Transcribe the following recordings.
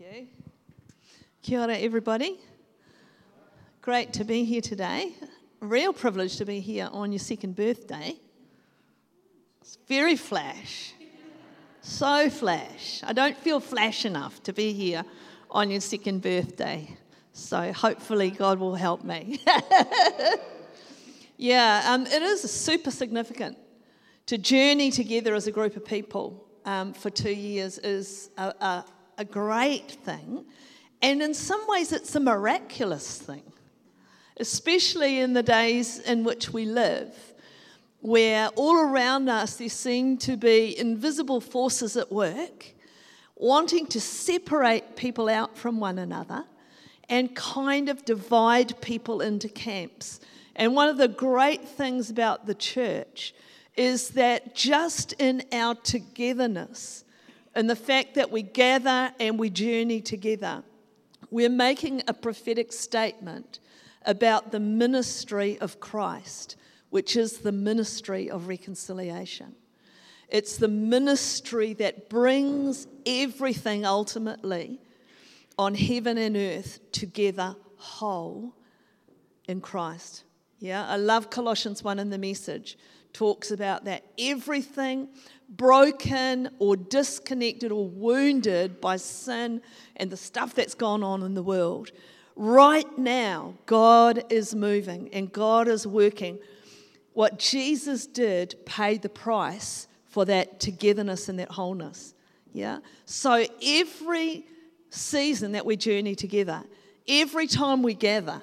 you. Kia ora, everybody. Great to be here today. Real privilege to be here on your second birthday. It's very flash. So flash. I don't feel flash enough to be here on your second birthday. So hopefully, God will help me. yeah, um, it is super significant to journey together as a group of people um, for two years is a, a, a great thing. And in some ways, it's a miraculous thing, especially in the days in which we live, where all around us there seem to be invisible forces at work, wanting to separate people out from one another and kind of divide people into camps. And one of the great things about the church is that just in our togetherness and the fact that we gather and we journey together, we're making a prophetic statement about the ministry of Christ, which is the ministry of reconciliation. It's the ministry that brings everything ultimately on heaven and earth together whole in Christ. Yeah, I love Colossians 1 in the message talks about that. Everything broken or disconnected or wounded by sin and the stuff that's gone on in the world. Right now, God is moving and God is working. What Jesus did paid the price for that togetherness and that wholeness. Yeah? So every season that we journey together, every time we gather,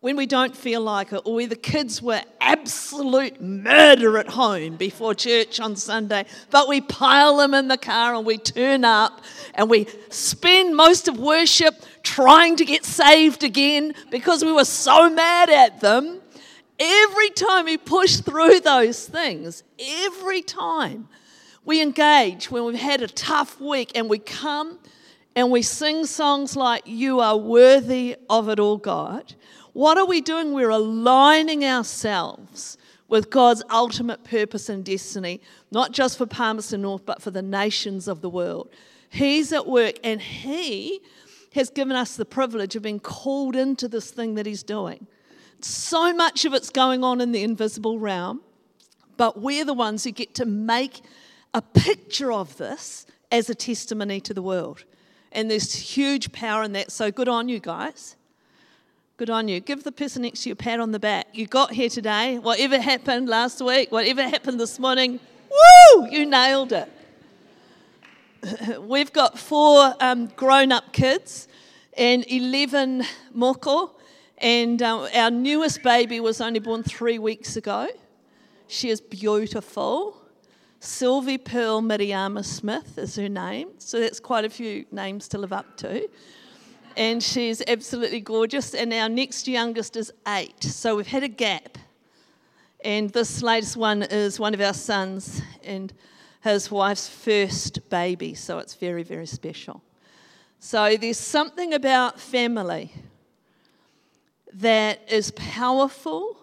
when we don't feel like it, or where the kids were absolute murder at home before church on Sunday, but we pile them in the car and we turn up and we spend most of worship trying to get saved again because we were so mad at them. Every time we push through those things, every time we engage when we've had a tough week and we come and we sing songs like, You are worthy of it all, God what are we doing? We're aligning ourselves with God's ultimate purpose and destiny, not just for Palmerston North, but for the nations of the world. He's at work and He has given us the privilege of being called into this thing that He's doing. So much of it's going on in the invisible realm, but we're the ones who get to make a picture of this as a testimony to the world. And there's huge power in that. So good on you guys. Good on you. Give the person next to you a pat on the back. You got here today. Whatever happened last week, whatever happened this morning, woo, you nailed it. We've got four um, grown up kids and 11 moko. And um, our newest baby was only born three weeks ago. She is beautiful. Sylvie Pearl Miriama Smith is her name. So that's quite a few names to live up to and she's absolutely gorgeous. And our next youngest is eight, so we've had a gap. And this latest one is one of our sons and his wife's first baby, so it's very, very special. So there's something about family that is powerful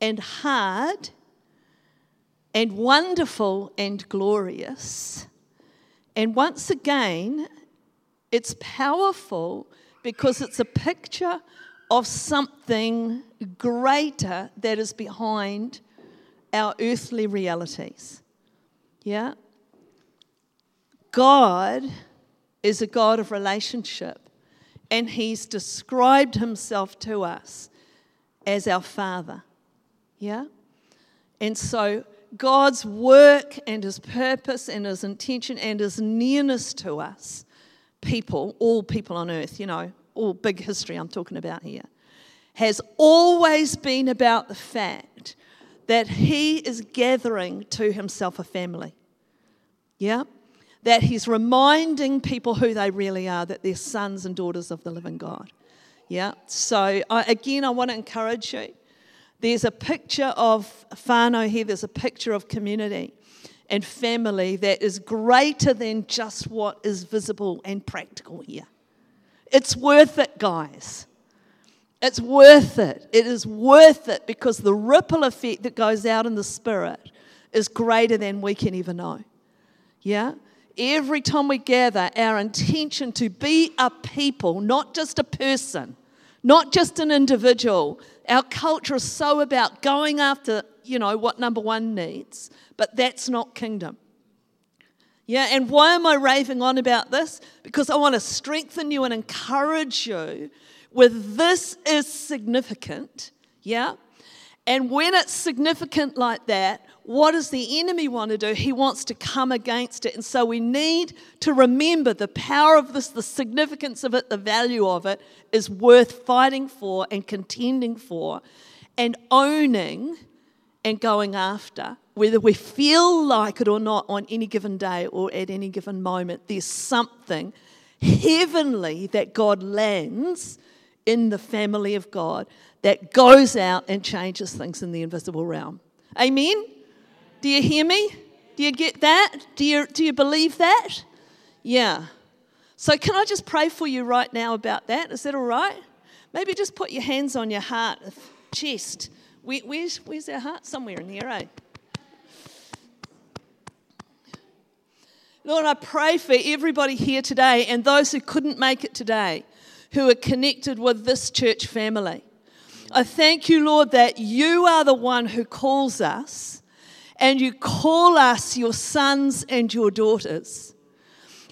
and hard and wonderful and glorious. And once again, it's powerful because it's a picture of something greater that is behind our earthly realities. Yeah? God is a God of relationship, and He's described Himself to us as our Father. Yeah? And so, God's work and His purpose and His intention and His nearness to us people, all people on earth, you know, all big history I'm talking about here, has always been about the fact that he is gathering to himself a family. Yeah? That he's reminding people who they really are, that they're sons and daughters of the living God. Yeah? So, I, again, I want to encourage you. There's a picture of whānau here, there's a picture of community and family that is greater than just what is visible and practical here. It's worth it, guys. It's worth it. It is worth it because the ripple effect that goes out in the spirit is greater than we can ever know. Yeah? every time we gather, our intention to be a people, not just a person, not just an individual. Our culture is so about going after, you know, what number one needs, but that's not kingdom. Yeah, and why am I raving on about this? Because I want to strengthen you and encourage you with this is significant. Yeah? And when it's significant like that, what does the enemy want to do? He wants to come against it. And so we need to remember the power of this, the significance of it, the value of it is worth fighting for and contending for and owning and going after. Whether we feel like it or not on any given day or at any given moment, there's something heavenly that God lands in the family of God that goes out and changes things in the invisible realm. Amen? Do you hear me? Do you get that? Do you, do you believe that? Yeah. So, can I just pray for you right now about that? Is that all right? Maybe just put your hands on your heart, chest. Where, where's, where's our heart? Somewhere in here, eh? Lord, I pray for everybody here today and those who couldn't make it today, who are connected with this church family. I thank you, Lord, that you are the one who calls us and you call us your sons and your daughters.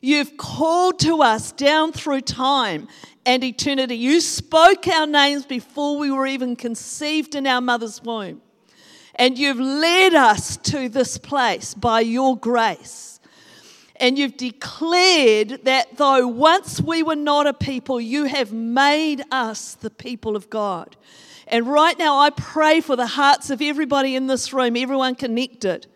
You've called to us down through time and eternity. You spoke our names before we were even conceived in our mother's womb. And you've led us to this place by your grace. And you've declared that though once we were not a people, you have made us the people of God. And right now, I pray for the hearts of everybody in this room, everyone connected.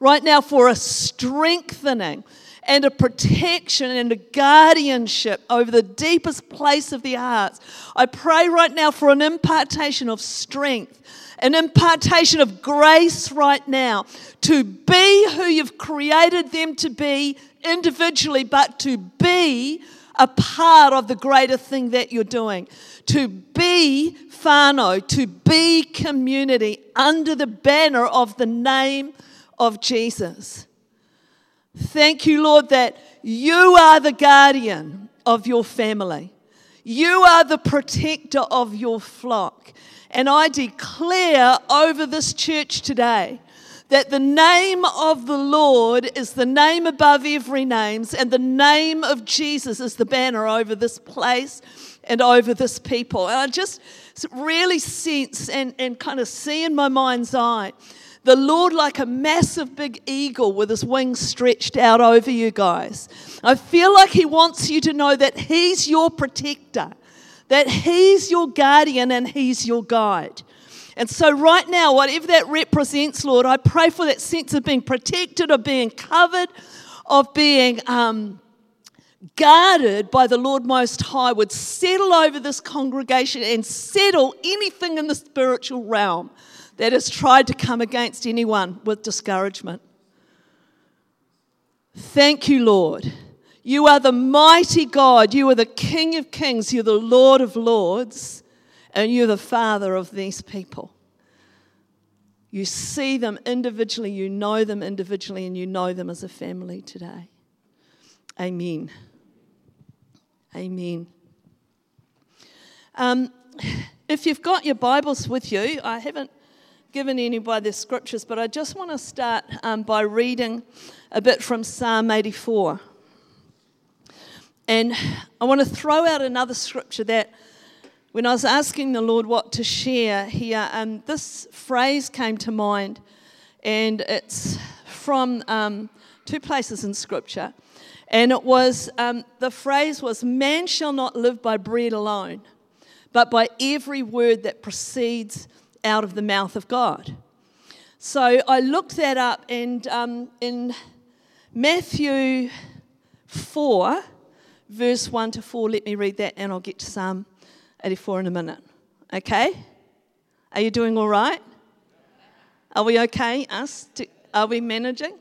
Right now, for a strengthening and a protection and a guardianship over the deepest place of the hearts. I pray right now for an impartation of strength, an impartation of grace right now to be who you've created them to be individually, but to be a part of the greater thing that you're doing. To be whānau, to be community under the banner of the name of Jesus. Thank you, Lord, that you are the guardian of your family. You are the protector of your flock. And I declare over this church today that the name of the Lord is the name above every name, and the name of Jesus is the banner over this place and over this people. And I just really sense and, and kind of see in my mind's eye the Lord like a massive big eagle with his wings stretched out over you guys. I feel like he wants you to know that he's your protector, that he's your guardian, and he's your guide. And so, right now, whatever that represents, Lord, I pray for that sense of being protected, of being covered, of being um, guarded by the Lord Most High, would settle over this congregation and settle anything in the spiritual realm that has tried to come against anyone with discouragement. Thank you, Lord. You are the mighty God. You are the King of kings. You're the Lord of lords and you're the father of these people. You see them individually, you know them individually, and you know them as a family today. Amen. Amen. Um, if you've got your Bibles with you, I haven't given any by the scriptures, but I just want to start um, by reading a bit from Psalm 84. And I want to throw out another scripture that when I was asking the Lord what to share here, um, this phrase came to mind, and it's from um, two places in Scripture. And it was um, the phrase was, Man shall not live by bread alone, but by every word that proceeds out of the mouth of God. So I looked that up, and um, in Matthew 4, verse 1 to 4, let me read that and I'll get to Psalm 84 in a minute. Okay? Are you doing all right? Are we okay? Us? Are we managing?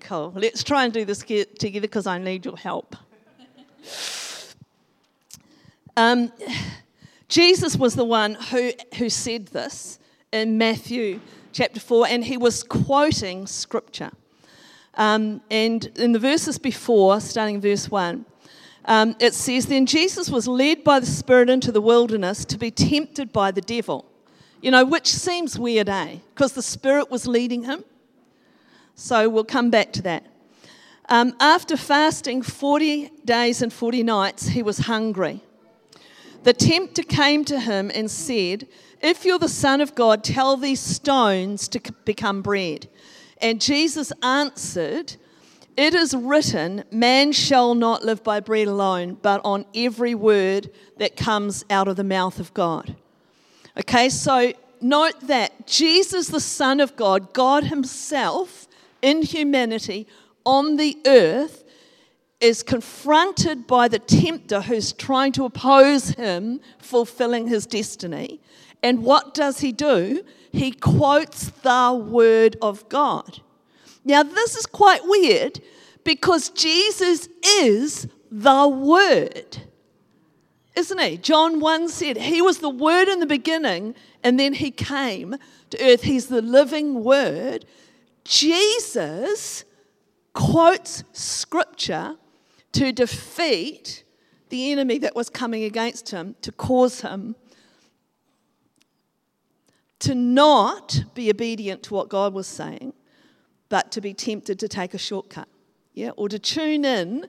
Cool. Let's try and do this together because I need your help. Um, Jesus was the one who, who said this in Matthew chapter 4, and he was quoting scripture. Um, and in the verses before, starting in verse 1, um, it says, Then Jesus was led by the Spirit into the wilderness to be tempted by the devil. You know, which seems weird, eh? Because the Spirit was leading him. So we'll come back to that. Um, after fasting 40 days and 40 nights, he was hungry. The tempter came to him and said, If you're the Son of God, tell these stones to become bread. And Jesus answered, It is written, Man shall not live by bread alone, but on every word that comes out of the mouth of God. Okay, so note that Jesus, the Son of God, God Himself in humanity on the earth, is confronted by the tempter who's trying to oppose him fulfilling his destiny. And what does he do? He quotes the word of God. Now, this is quite weird because Jesus is the word isn't he? John 1 said he was the Word in the beginning, and then he came to earth. He's the living Word. Jesus quotes Scripture to defeat the enemy that was coming against him, to cause him to not be obedient to what God was saying, but to be tempted to take a shortcut, yeah, or to tune in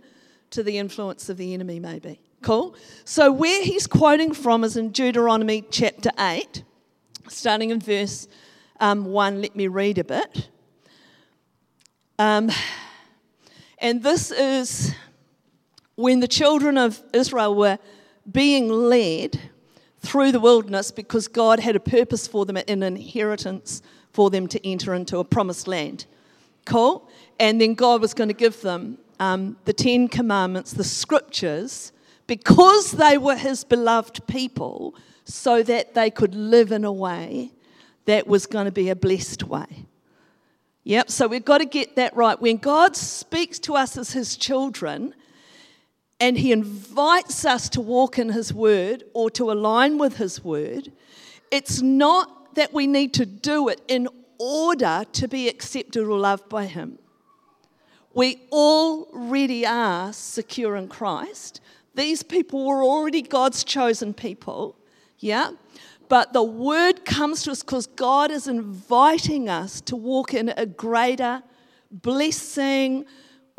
to the influence of the enemy, maybe. Cool? So, where he's quoting from is in Deuteronomy chapter 8, starting in verse um, 1. Let me read a bit. Um, and this is when the children of Israel were being led through the wilderness because God had a purpose for them, an inheritance for them to enter into a promised land. Cool? And then God was going to give them um, the Ten Commandments, the scriptures because they were his beloved people, so that they could live in a way that was going to be a blessed way. Yep, so we've got to get that right. When God speaks to us as his children, and he invites us to walk in his word or to align with his word, it's not that we need to do it in order to be accepted or loved by him. We already are secure in Christ. These people were already God's chosen people, yeah? But the word comes to us because God is inviting us to walk in a greater blessing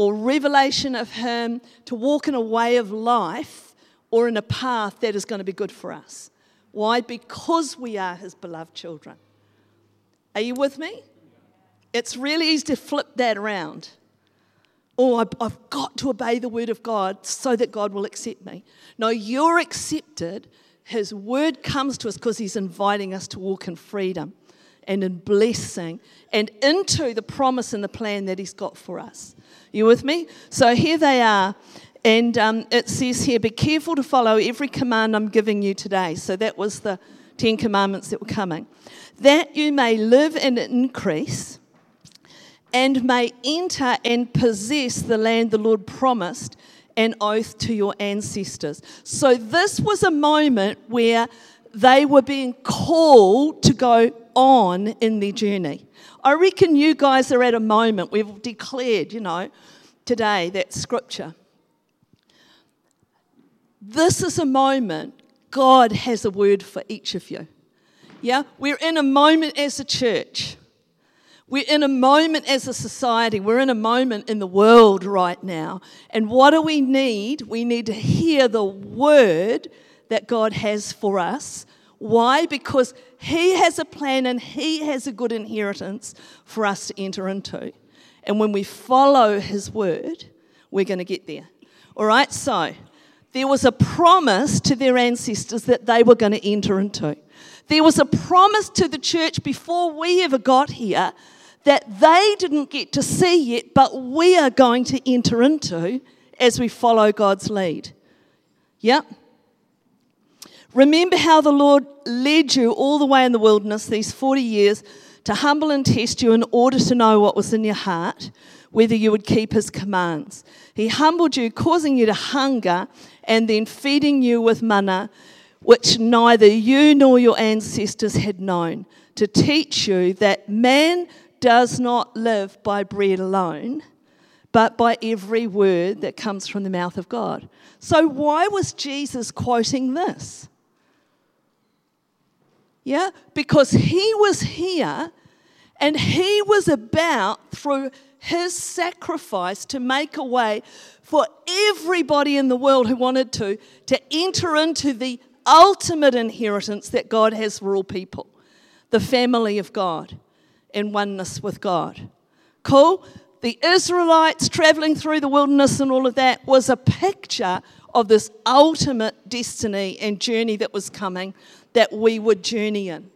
or revelation of Him, to walk in a way of life or in a path that is going to be good for us. Why? Because we are His beloved children. Are you with me? It's really easy to flip that around oh, I've got to obey the word of God so that God will accept me. No, you're accepted. His word comes to us because he's inviting us to walk in freedom and in blessing and into the promise and the plan that he's got for us. You with me? So here they are. And um, it says here, be careful to follow every command I'm giving you today. So that was the Ten Commandments that were coming. That you may live and increase and may enter and possess the land the Lord promised an oath to your ancestors. So, this was a moment where they were being called to go on in their journey. I reckon you guys are at a moment, we've declared, you know, today that scripture. This is a moment God has a word for each of you. Yeah, we're in a moment as a church we're in a moment as a society, we're in a moment in the world right now. And what do we need? We need to hear the word that God has for us. Why? Because He has a plan and He has a good inheritance for us to enter into. And when we follow His word, we're going to get there. All right, so there was a promise to their ancestors that they were going to enter into. There was a promise to the church before we ever got here that they didn't get to see yet, but we are going to enter into as we follow God's lead. Yep. Remember how the Lord led you all the way in the wilderness these 40 years to humble and test you in order to know what was in your heart, whether you would keep his commands. He humbled you, causing you to hunger, and then feeding you with manna, which neither you nor your ancestors had known, to teach you that man does not live by bread alone, but by every word that comes from the mouth of God. So, why was Jesus quoting this? Yeah, because he was here and he was about, through his sacrifice, to make a way for everybody in the world who wanted to, to enter into the ultimate inheritance that God has for all people the family of God in oneness with God. Cool? The Israelites traveling through the wilderness and all of that was a picture of this ultimate destiny and journey that was coming that we would journey in.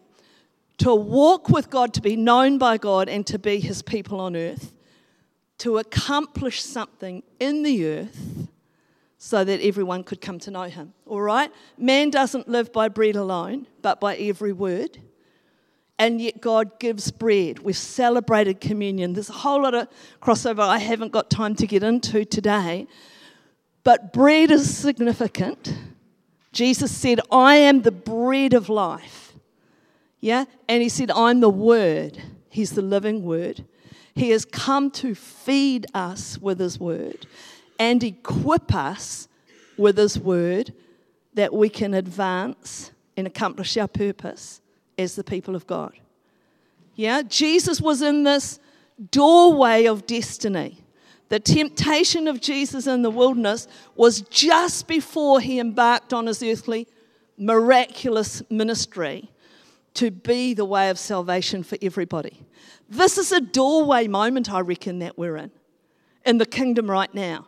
To walk with God, to be known by God, and to be his people on earth. To accomplish something in the earth so that everyone could come to know him. All right? Man doesn't live by bread alone, but by every word. And yet God gives bread. We've celebrated communion. There's a whole lot of crossover I haven't got time to get into today. But bread is significant Jesus said, I am the bread of life. Yeah? And he said, I'm the word. He's the living word. He has come to feed us with his word and equip us with his word that we can advance and accomplish our purpose as the people of God. Yeah? Jesus was in this doorway of destiny. The temptation of Jesus in the wilderness was just before he embarked on his earthly, miraculous ministry to be the way of salvation for everybody. This is a doorway moment, I reckon, that we're in, in the kingdom right now.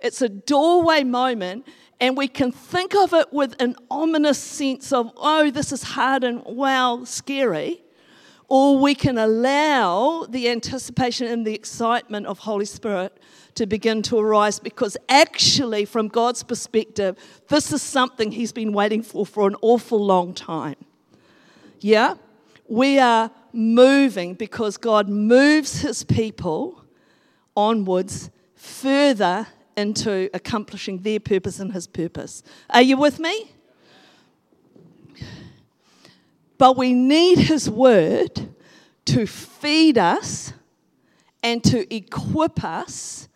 It's a doorway moment, and we can think of it with an ominous sense of, oh, this is hard and wow, scary or we can allow the anticipation and the excitement of Holy Spirit to begin to arise because actually, from God's perspective, this is something He's been waiting for for an awful long time. Yeah? We are moving because God moves His people onwards further into accomplishing their purpose and His purpose. Are you with me? But we need His word to feed us and to equip us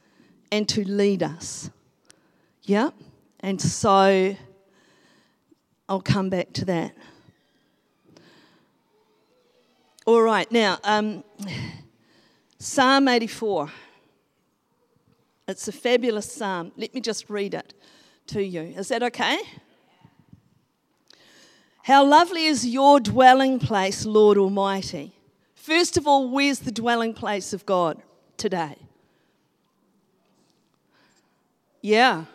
and to lead us. Yeah? And so I'll come back to that. All right, now, um, Psalm 84. It's a fabulous psalm. Let me just read it to you. Is that okay? How lovely is your dwelling place, Lord Almighty. First of all, where's the dwelling place of God today? Yeah.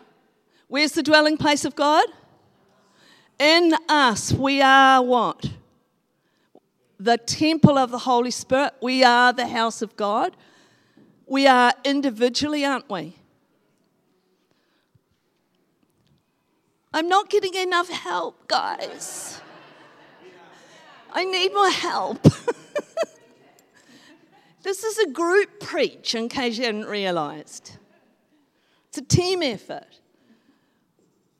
Where's the dwelling place of God? In us. We are what? The temple of the Holy Spirit. We are the house of God. We are individually, aren't we? I'm not getting enough help, guys. I need more help. this is a group preach, in case you hadn't realised. It's a team effort.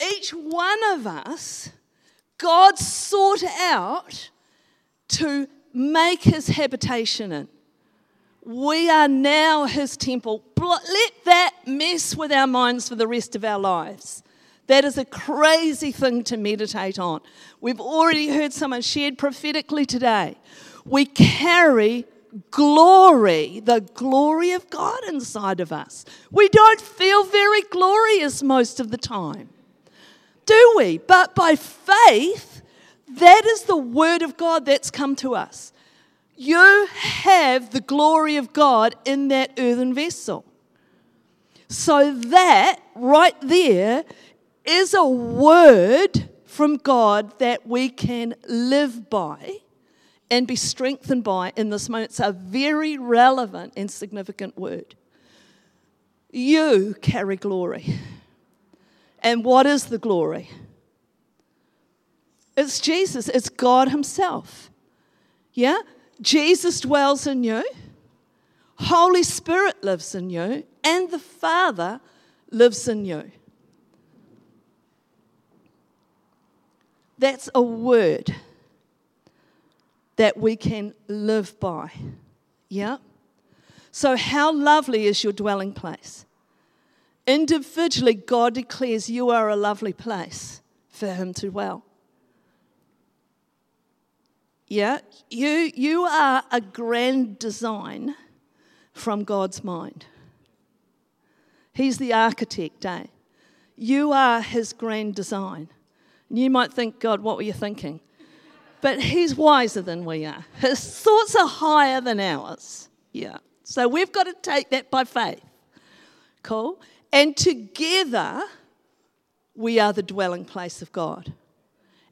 Each one of us, God sought out to make his habitation in. We are now his temple. Let that mess with our minds for the rest of our lives. That is a crazy thing to meditate on. We've already heard someone shared prophetically today. We carry glory, the glory of God inside of us. We don't feel very glorious most of the time, do we? But by faith, that is the word of God that's come to us. You have the glory of God in that earthen vessel. So that right there is a word from God that we can live by and be strengthened by in this moment. It's a very relevant and significant word. You carry glory. And what is the glory? It's Jesus, it's God Himself. Yeah? Jesus dwells in you, Holy Spirit lives in you, and the Father lives in you. That's a word that we can live by. Yeah? So, how lovely is your dwelling place? Individually, God declares you are a lovely place for Him to dwell. Yeah, you, you are a grand design from God's mind. He's the architect, eh? You are His grand design. You might think, God, what were you thinking? But He's wiser than we are. His thoughts are higher than ours. Yeah. So we've got to take that by faith. Cool? And together, we are the dwelling place of God.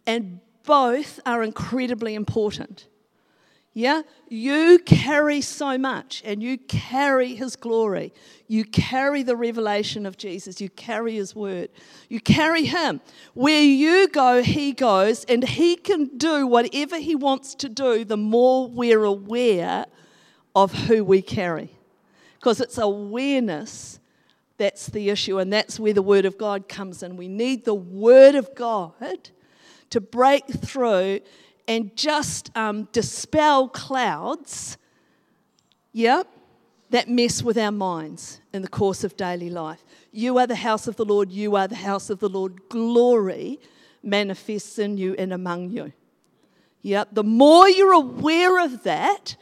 And both are incredibly important. Yeah? You carry so much and you carry His glory. You carry the revelation of Jesus. You carry His word. You carry Him. Where you go, He goes, and He can do whatever He wants to do the more we're aware of who we carry. Because it's awareness that's the issue, and that's where the Word of God comes in. We need the Word of God to break through and just um, dispel clouds, yep, that mess with our minds in the course of daily life. You are the house of the Lord, you are the house of the Lord. Glory manifests in you and among you. Yep, the more you're aware of that,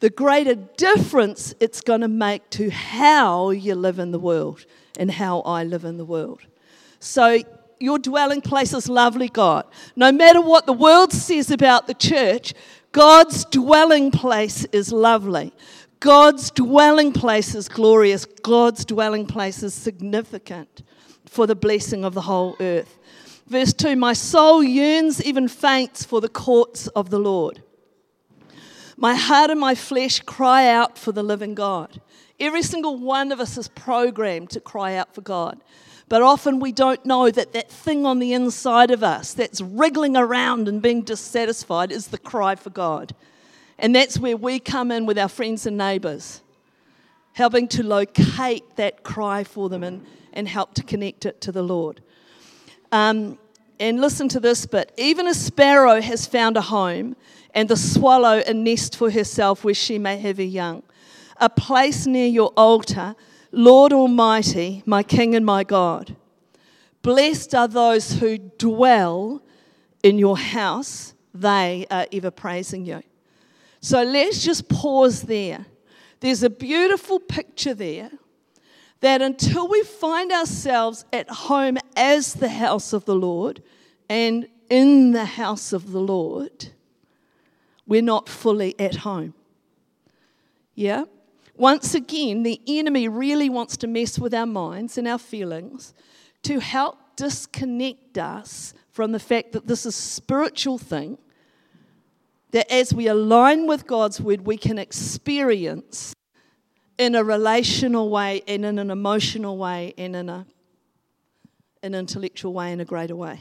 the greater difference it's going to make to how you live in the world and how I live in the world. So, your dwelling place is lovely, God. No matter what the world says about the church, God's dwelling place is lovely. God's dwelling place is glorious. God's dwelling place is significant for the blessing of the whole earth. Verse 2 My soul yearns, even faints, for the courts of the Lord. My heart and my flesh cry out for the living God. Every single one of us is programmed to cry out for God. But often we don't know that that thing on the inside of us that's wriggling around and being dissatisfied is the cry for God. And that's where we come in with our friends and neighbours, helping to locate that cry for them and, and help to connect it to the Lord. Um, and listen to this bit even a sparrow has found a home and the swallow a nest for herself where she may have her young. A place near your altar, Lord Almighty, my King and my God. Blessed are those who dwell in your house, they are ever praising you. So let's just pause there. There's a beautiful picture there that until we find ourselves at home as the house of the Lord and in the house of the Lord, we're not fully at home. Yeah? Once again, the enemy really wants to mess with our minds and our feelings to help disconnect us from the fact that this is a spiritual thing that as we align with God's word, we can experience in a relational way and in an emotional way and in a, an intellectual way in a greater way.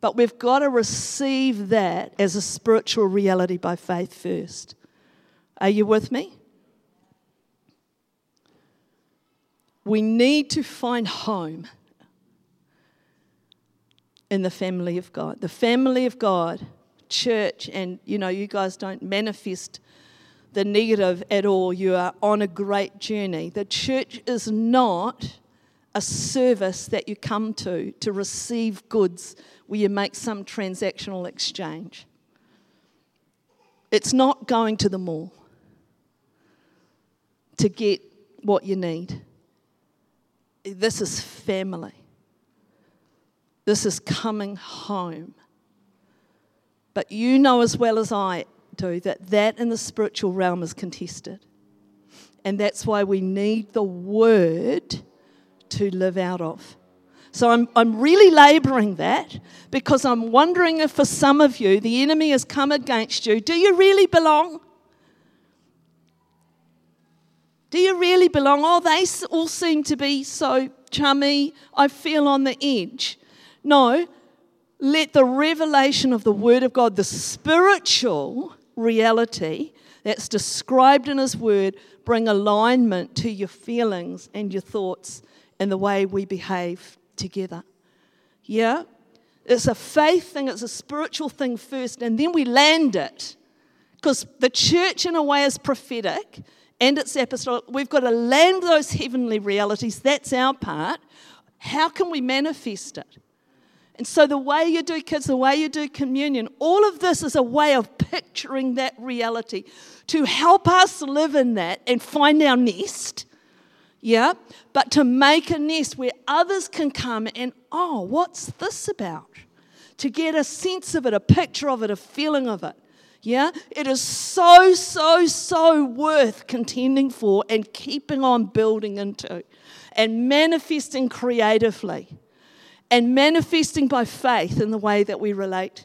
But we've got to receive that as a spiritual reality by faith first. Are you with me? We need to find home in the family of God. The family of God, church, and you know, you guys don't manifest the negative at all. You are on a great journey. The church is not a service that you come to to receive goods where you make some transactional exchange. It's not going to the mall to get what you need. This is family. This is coming home. But you know as well as I do that that in the spiritual realm is contested. And that's why we need the word to live out of. So I'm, I'm really laboring that because I'm wondering if for some of you the enemy has come against you. Do you really belong? Do you really belong? Oh, they all seem to be so chummy. I feel on the edge. No, let the revelation of the Word of God, the spiritual reality that's described in His Word, bring alignment to your feelings and your thoughts and the way we behave together. Yeah? It's a faith thing, it's a spiritual thing first, and then we land it. Because the church, in a way, is prophetic, and it's apostolic. We've got to land those heavenly realities. That's our part. How can we manifest it? And so, the way you do kids, the way you do communion, all of this is a way of picturing that reality to help us live in that and find our nest. Yeah, but to make a nest where others can come and, oh, what's this about? To get a sense of it, a picture of it, a feeling of it. Yeah, it is so, so, so worth contending for and keeping on building into and manifesting creatively and manifesting by faith in the way that we relate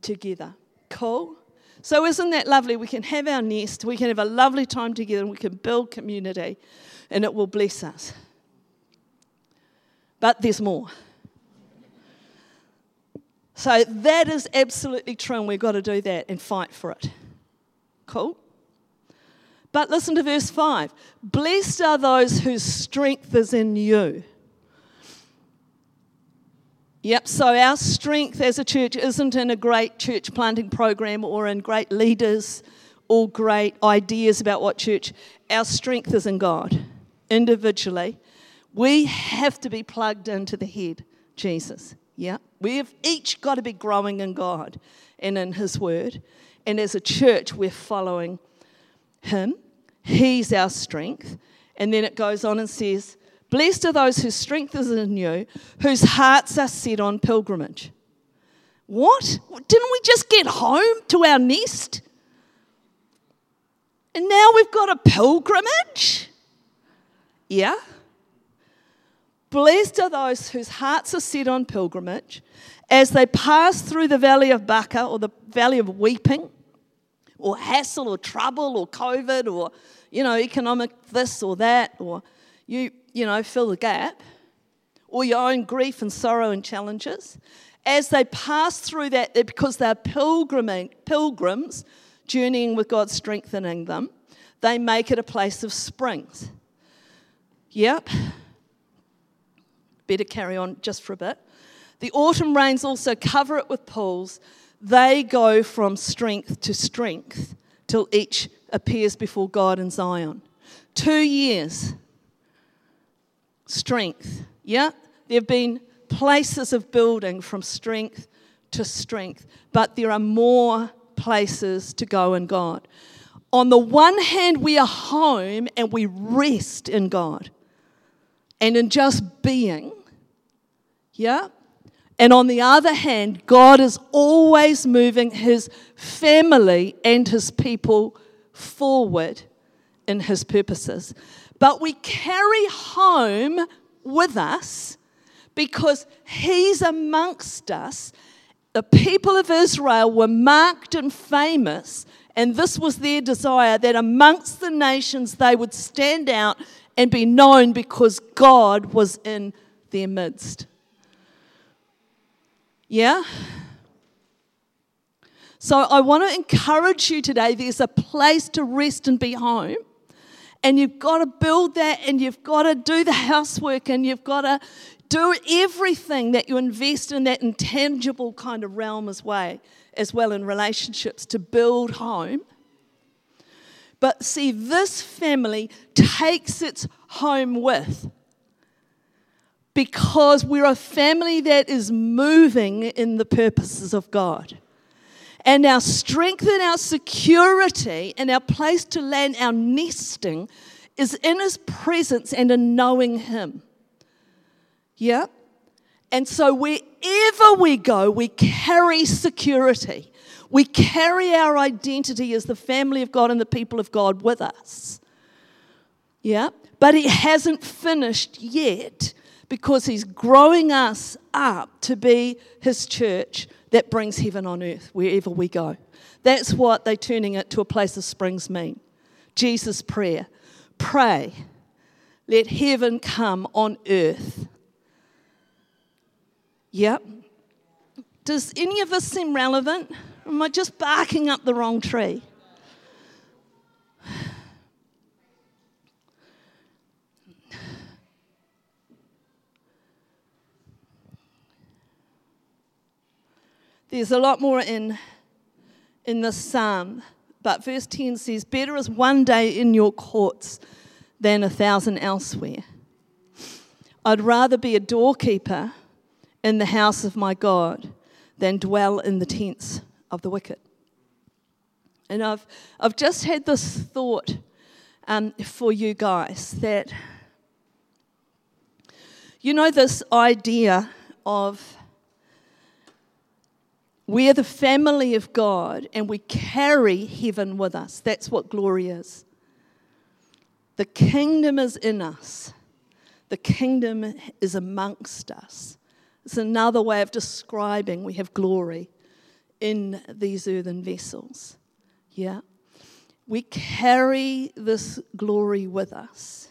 together. Cool? So, isn't that lovely? We can have our nest, we can have a lovely time together, and we can build community, and it will bless us. But there's more. So, that is absolutely true, and we've got to do that and fight for it. Cool? But listen to verse 5 Blessed are those whose strength is in you. Yep, so our strength as a church isn't in a great church planting program or in great leaders or great ideas about what church. Our strength is in God individually. We have to be plugged into the head, Jesus. Yeah, we've each got to be growing in God and in His Word. And as a church, we're following Him. He's our strength. And then it goes on and says, Blessed are those whose strength is in you, whose hearts are set on pilgrimage. What? Didn't we just get home to our nest? And now we've got a pilgrimage? Yeah. Blessed are those whose hearts are set on pilgrimage as they pass through the valley of Baca or the valley of weeping or hassle or trouble or COVID or, you know, economic this or that or you you know, fill the gap, or your own grief and sorrow and challenges, as they pass through that, because they're pilgriming, pilgrims journeying with God strengthening them, they make it a place of springs. Yep. Better carry on just for a bit. The autumn rains also cover it with pools. They go from strength to strength till each appears before God in Zion. Two years strength. Yeah? There have been places of building from strength to strength, but there are more places to go in God. On the one hand, we are home and we rest in God and in just being. Yeah? And on the other hand, God is always moving his family and his people forward in his purposes but we carry home with us because he's amongst us. The people of Israel were marked and famous, and this was their desire that amongst the nations they would stand out and be known because God was in their midst. Yeah? So I want to encourage you today there's a place to rest and be home. And you've got to build that and you've got to do the housework and you've got to do everything that you invest in that intangible kind of realm as well, as well in relationships to build home. But see, this family takes its home with because we're a family that is moving in the purposes of God. And our strength and our security and our place to land, our nesting, is in His presence and in knowing Him. Yeah? And so wherever we go, we carry security. We carry our identity as the family of God and the people of God with us. Yeah? But He hasn't finished yet because He's growing us up to be His church that brings heaven on earth wherever we go. That's what they turning it to a place of springs mean. Jesus' prayer. Pray, let heaven come on earth. Yep. Does any of this seem relevant? Am I just barking up the wrong tree? There's a lot more in, in this psalm But verse 10 says, Better is one day in your courts than a thousand elsewhere. I'd rather be a doorkeeper in the house of my God than dwell in the tents of the wicked. And I've, I've just had this thought um, for you guys that, you know, this idea of we're the family of God and we carry heaven with us. That's what glory is. The kingdom is in us, the kingdom is amongst us. It's another way of describing we have glory in these earthen vessels. Yeah? We carry this glory with us.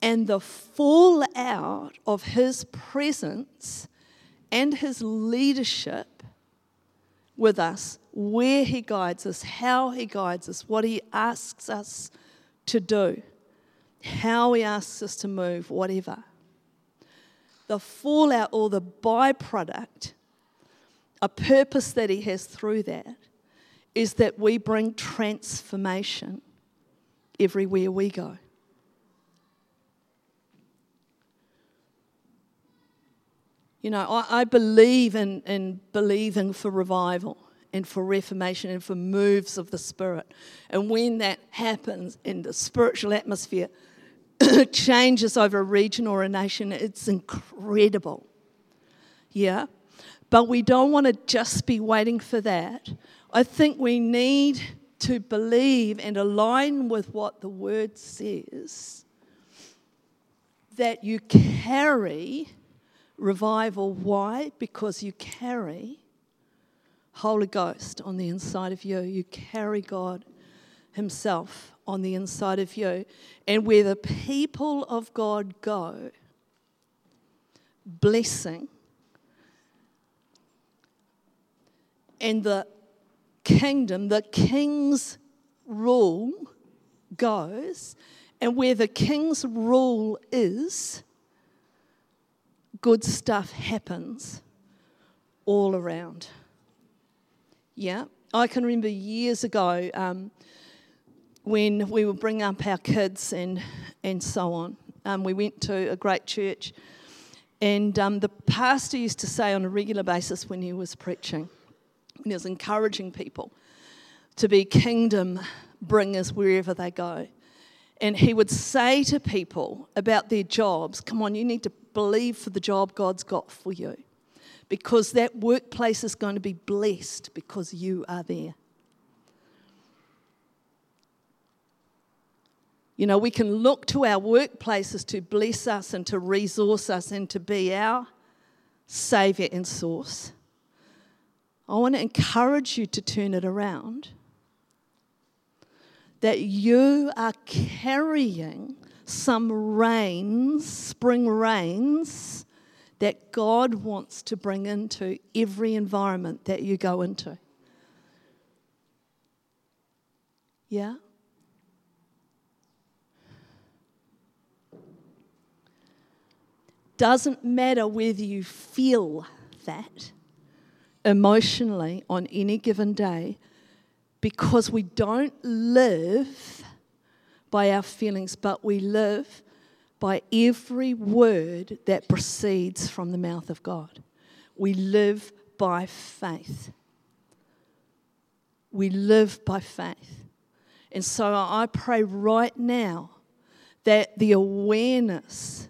And the fallout of his presence and his leadership with us, where he guides us, how he guides us, what he asks us to do, how he asks us to move, whatever. The fallout or the byproduct, a purpose that he has through that, is that we bring transformation everywhere we go. You know, I, I believe in, in believing for revival and for reformation and for moves of the Spirit. And when that happens in the spiritual atmosphere, changes over a region or a nation, it's incredible. Yeah? But we don't want to just be waiting for that. I think we need to believe and align with what the word says that you carry revival. Why? Because you carry Holy Ghost on the inside of you. You carry God Himself on the inside of you. And where the people of God go, blessing, and the kingdom, the king's rule goes, and where the king's rule is, good stuff happens all around. Yeah, I can remember years ago um, when we would bring up our kids and, and so on. Um, we went to a great church, and um, the pastor used to say on a regular basis when he was preaching, when he was encouraging people to be kingdom bringers wherever they go. And he would say to people about their jobs, come on, you need to believe for the job God's got for you. Because that workplace is going to be blessed because you are there. You know, we can look to our workplaces to bless us and to resource us and to be our Saviour and source. I want to encourage you to turn it around. That you are carrying some rains, spring rains, that God wants to bring into every environment that you go into. Yeah? Doesn't matter whether you feel that emotionally on any given day, because we don't live by our feelings, but we live by every word that proceeds from the mouth of God. We live by faith. We live by faith. And so I pray right now that the awareness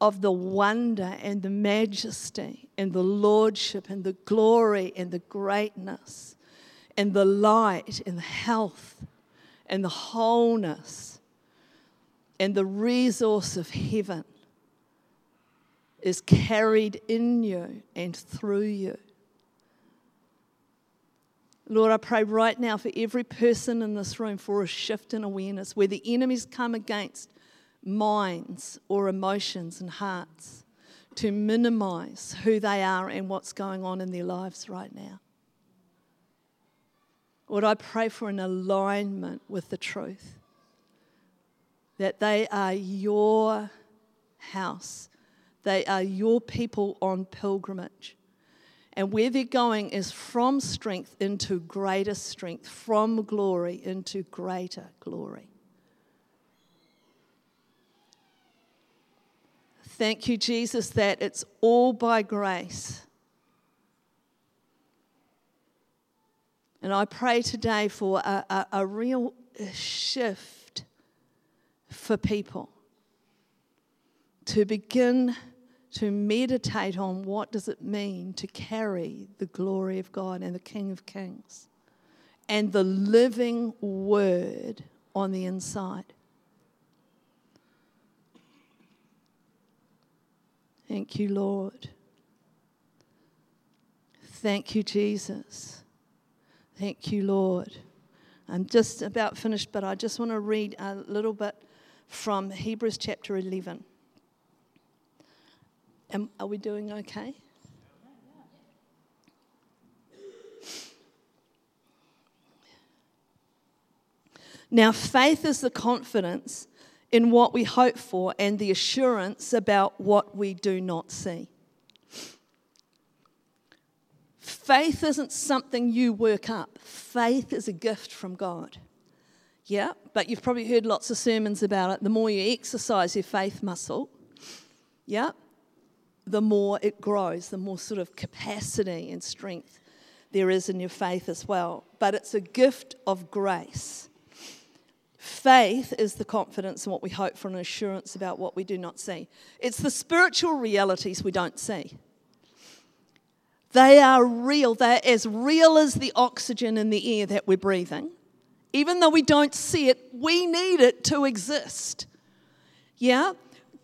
of the wonder and the majesty and the lordship and the glory and the greatness and the light and the health and the wholeness and the resource of heaven is carried in you and through you. Lord, I pray right now for every person in this room for a shift in awareness where the enemies come against minds or emotions and hearts to minimize who they are and what's going on in their lives right now. Lord, I pray for an alignment with the truth that they are your house, they are your people on pilgrimage. And where they're going is from strength into greater strength, from glory into greater glory. Thank you, Jesus, that it's all by grace. And I pray today for a, a, a real shift for people to begin to meditate on what does it mean to carry the glory of God and the King of Kings and the living word on the inside. Thank you, Lord. Thank you, Jesus. Thank you, Lord. I'm just about finished, but I just want to read a little bit from Hebrews chapter 11. Am, are we doing okay? Now, faith is the confidence in what we hope for and the assurance about what we do not see. Faith isn't something you work up, faith is a gift from God. Yeah, but you've probably heard lots of sermons about it. The more you exercise your faith muscle, yeah, the more it grows, the more sort of capacity and strength there is in your faith as well. But it's a gift of grace. Faith is the confidence in what we hope for and assurance about what we do not see. It's the spiritual realities we don't see. They are real. They're as real as the oxygen in the air that we're breathing. Even though we don't see it, we need it to exist. Yeah?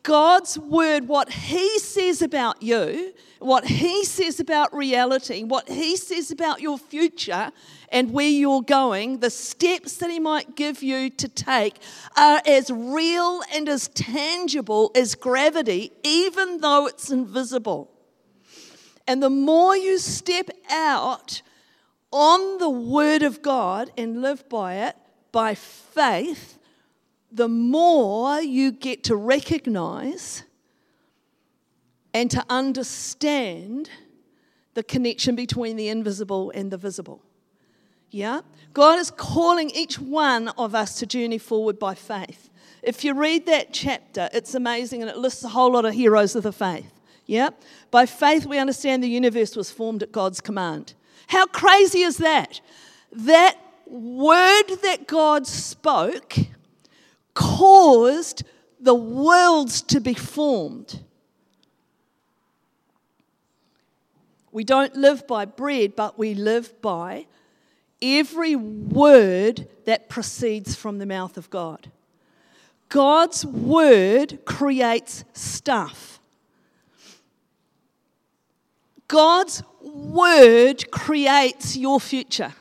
God's word, what He says about you, what He says about reality, what He says about your future and where you're going, the steps that He might give you to take are as real and as tangible as gravity, even though it's invisible. And the more you step out on the Word of God and live by it by faith, the more you get to recognize and to understand the connection between the invisible and the visible. Yeah? God is calling each one of us to journey forward by faith. If you read that chapter, it's amazing and it lists a whole lot of heroes of the faith. Yeah? By faith, we understand the universe was formed at God's command. How crazy is that? That word that God spoke caused the worlds to be formed. We don't live by bread, but we live by every word that proceeds from the mouth of God. God's word creates stuff. God's word creates your future.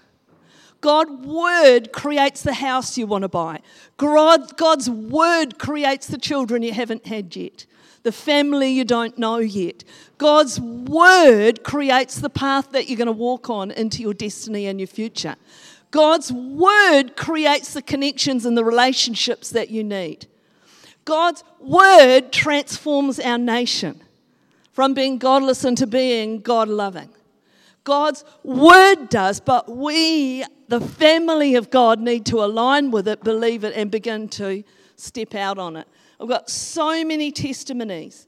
God's word creates the house you want to buy. God, God's word creates the children you haven't had yet, the family you don't know yet. God's word creates the path that you're going to walk on into your destiny and your future. God's word creates the connections and the relationships that you need. God's word transforms our nation from being godless into being God loving. God's word does, but we, the family of God, need to align with it, believe it, and begin to step out on it. I've got so many testimonies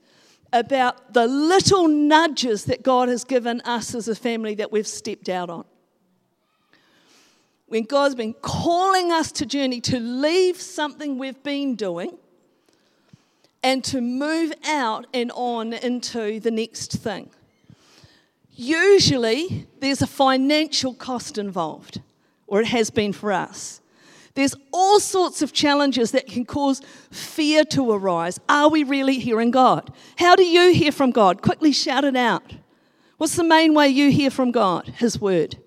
about the little nudges that God has given us as a family that we've stepped out on. When God's been calling us to journey, to leave something we've been doing and to move out and on into the next thing. Usually, there's a financial cost involved, or it has been for us. There's all sorts of challenges that can cause fear to arise. Are we really hearing God? How do you hear from God? Quickly shout it out. What's the main way you hear from God? His word.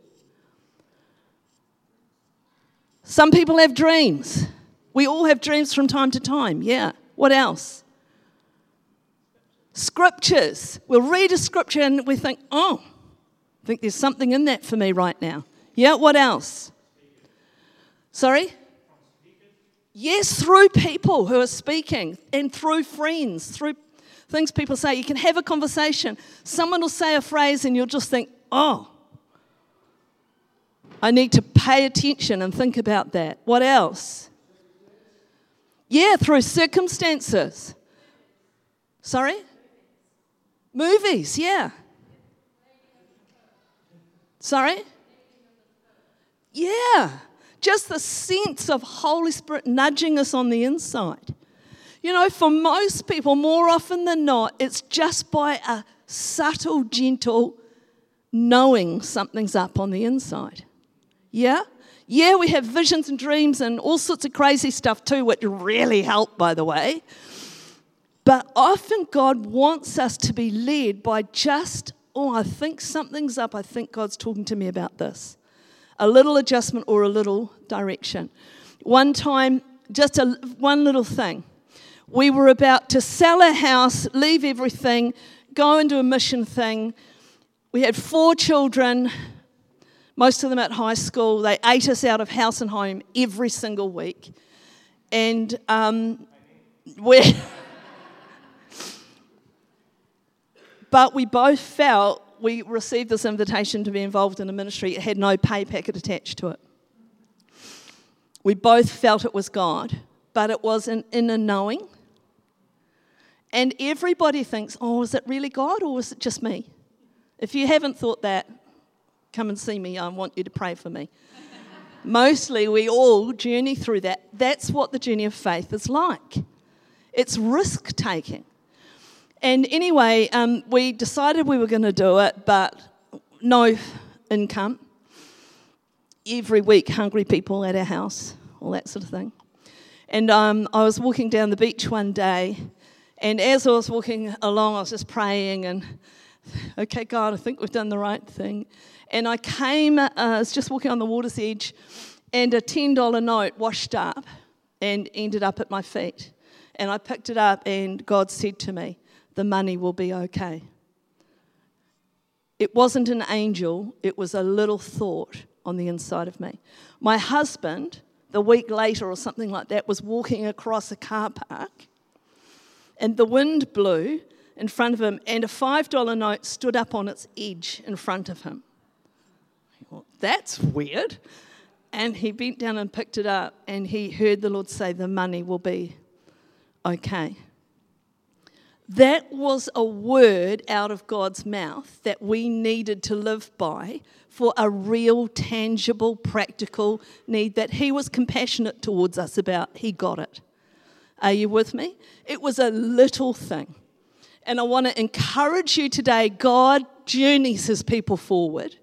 Some people have dreams. We all have dreams from time to time. Yeah. What else? Scriptures. We'll read a scripture and we think, oh, I think there's something in that for me right now. Yeah, what else? Sorry? Yes, through people who are speaking and through friends, through things people say. You can have a conversation. Someone will say a phrase and you'll just think, oh, I need to pay attention and think about that. What else? Yeah, through circumstances. Sorry? Movies, yeah. Sorry? Yeah. Just the sense of Holy Spirit nudging us on the inside. You know, for most people, more often than not, it's just by a subtle, gentle knowing something's up on the inside. Yeah? Yeah, we have visions and dreams and all sorts of crazy stuff too, which really help, by the way. But often God wants us to be led by just, oh, I think something's up. I think God's talking to me about this. A little adjustment or a little direction. One time, just a, one little thing we were about to sell a house, leave everything, go into a mission thing. We had four children, most of them at high school. They ate us out of house and home every single week. And um, we but we both felt we received this invitation to be involved in a ministry. It had no pay packet attached to it. We both felt it was God, but it was an inner knowing and everybody thinks, oh, is it really God or is it just me? If you haven't thought that, come and see me. I want you to pray for me. Mostly, we all journey through that. That's what the journey of faith is like it's risk taking. And anyway, um, we decided we were going to do it, but no income. Every week, hungry people at our house, all that sort of thing. And um, I was walking down the beach one day and as I was walking along, I was just praying and, okay, God, I think we've done the right thing. And I came, uh, I was just walking on the water's edge, and a $10 note washed up and ended up at my feet. And I picked it up, and God said to me, The money will be okay. It wasn't an angel, it was a little thought on the inside of me. My husband, the week later or something like that, was walking across a car park and the wind blew in front of him, and a $5 note stood up on its edge in front of him. Well, that's weird. And he bent down and picked it up, and he heard the Lord say, The money will be okay. That was a word out of God's mouth that we needed to live by for a real, tangible, practical need that He was compassionate towards us about. He got it. Are you with me? It was a little thing. And I want to encourage you today God journeys his people forward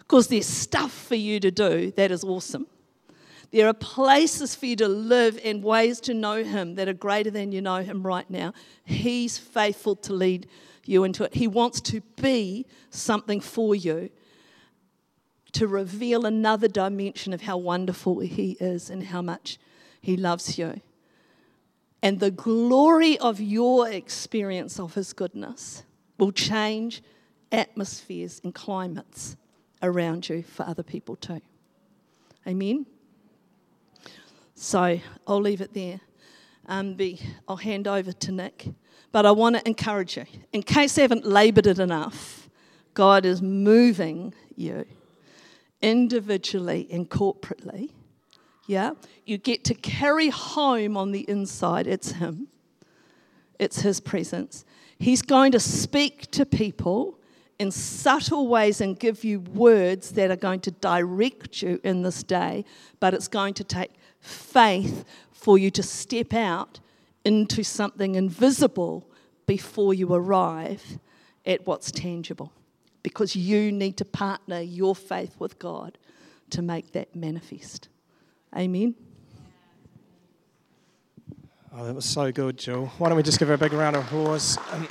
because there's stuff for you to do that is awesome. There are places for you to live and ways to know him that are greater than you know him right now. He's faithful to lead you into it. He wants to be something for you to reveal another dimension of how wonderful he is and how much he loves you and the glory of your experience of His goodness will change atmospheres and climates around you for other people too. Amen? So I'll leave it there. Um, be, I'll hand over to Nick. But I want to encourage you, in case I haven't laboured it enough, God is moving you individually and corporately yeah? You get to carry home on the inside. It's Him, it's His presence. He's going to speak to people in subtle ways and give you words that are going to direct you in this day, but it's going to take faith for you to step out into something invisible before you arrive at what's tangible. Because you need to partner your faith with God to make that manifest. Amen. Oh, that was so good, Jill. Why don't we just give her a big round of applause? Um,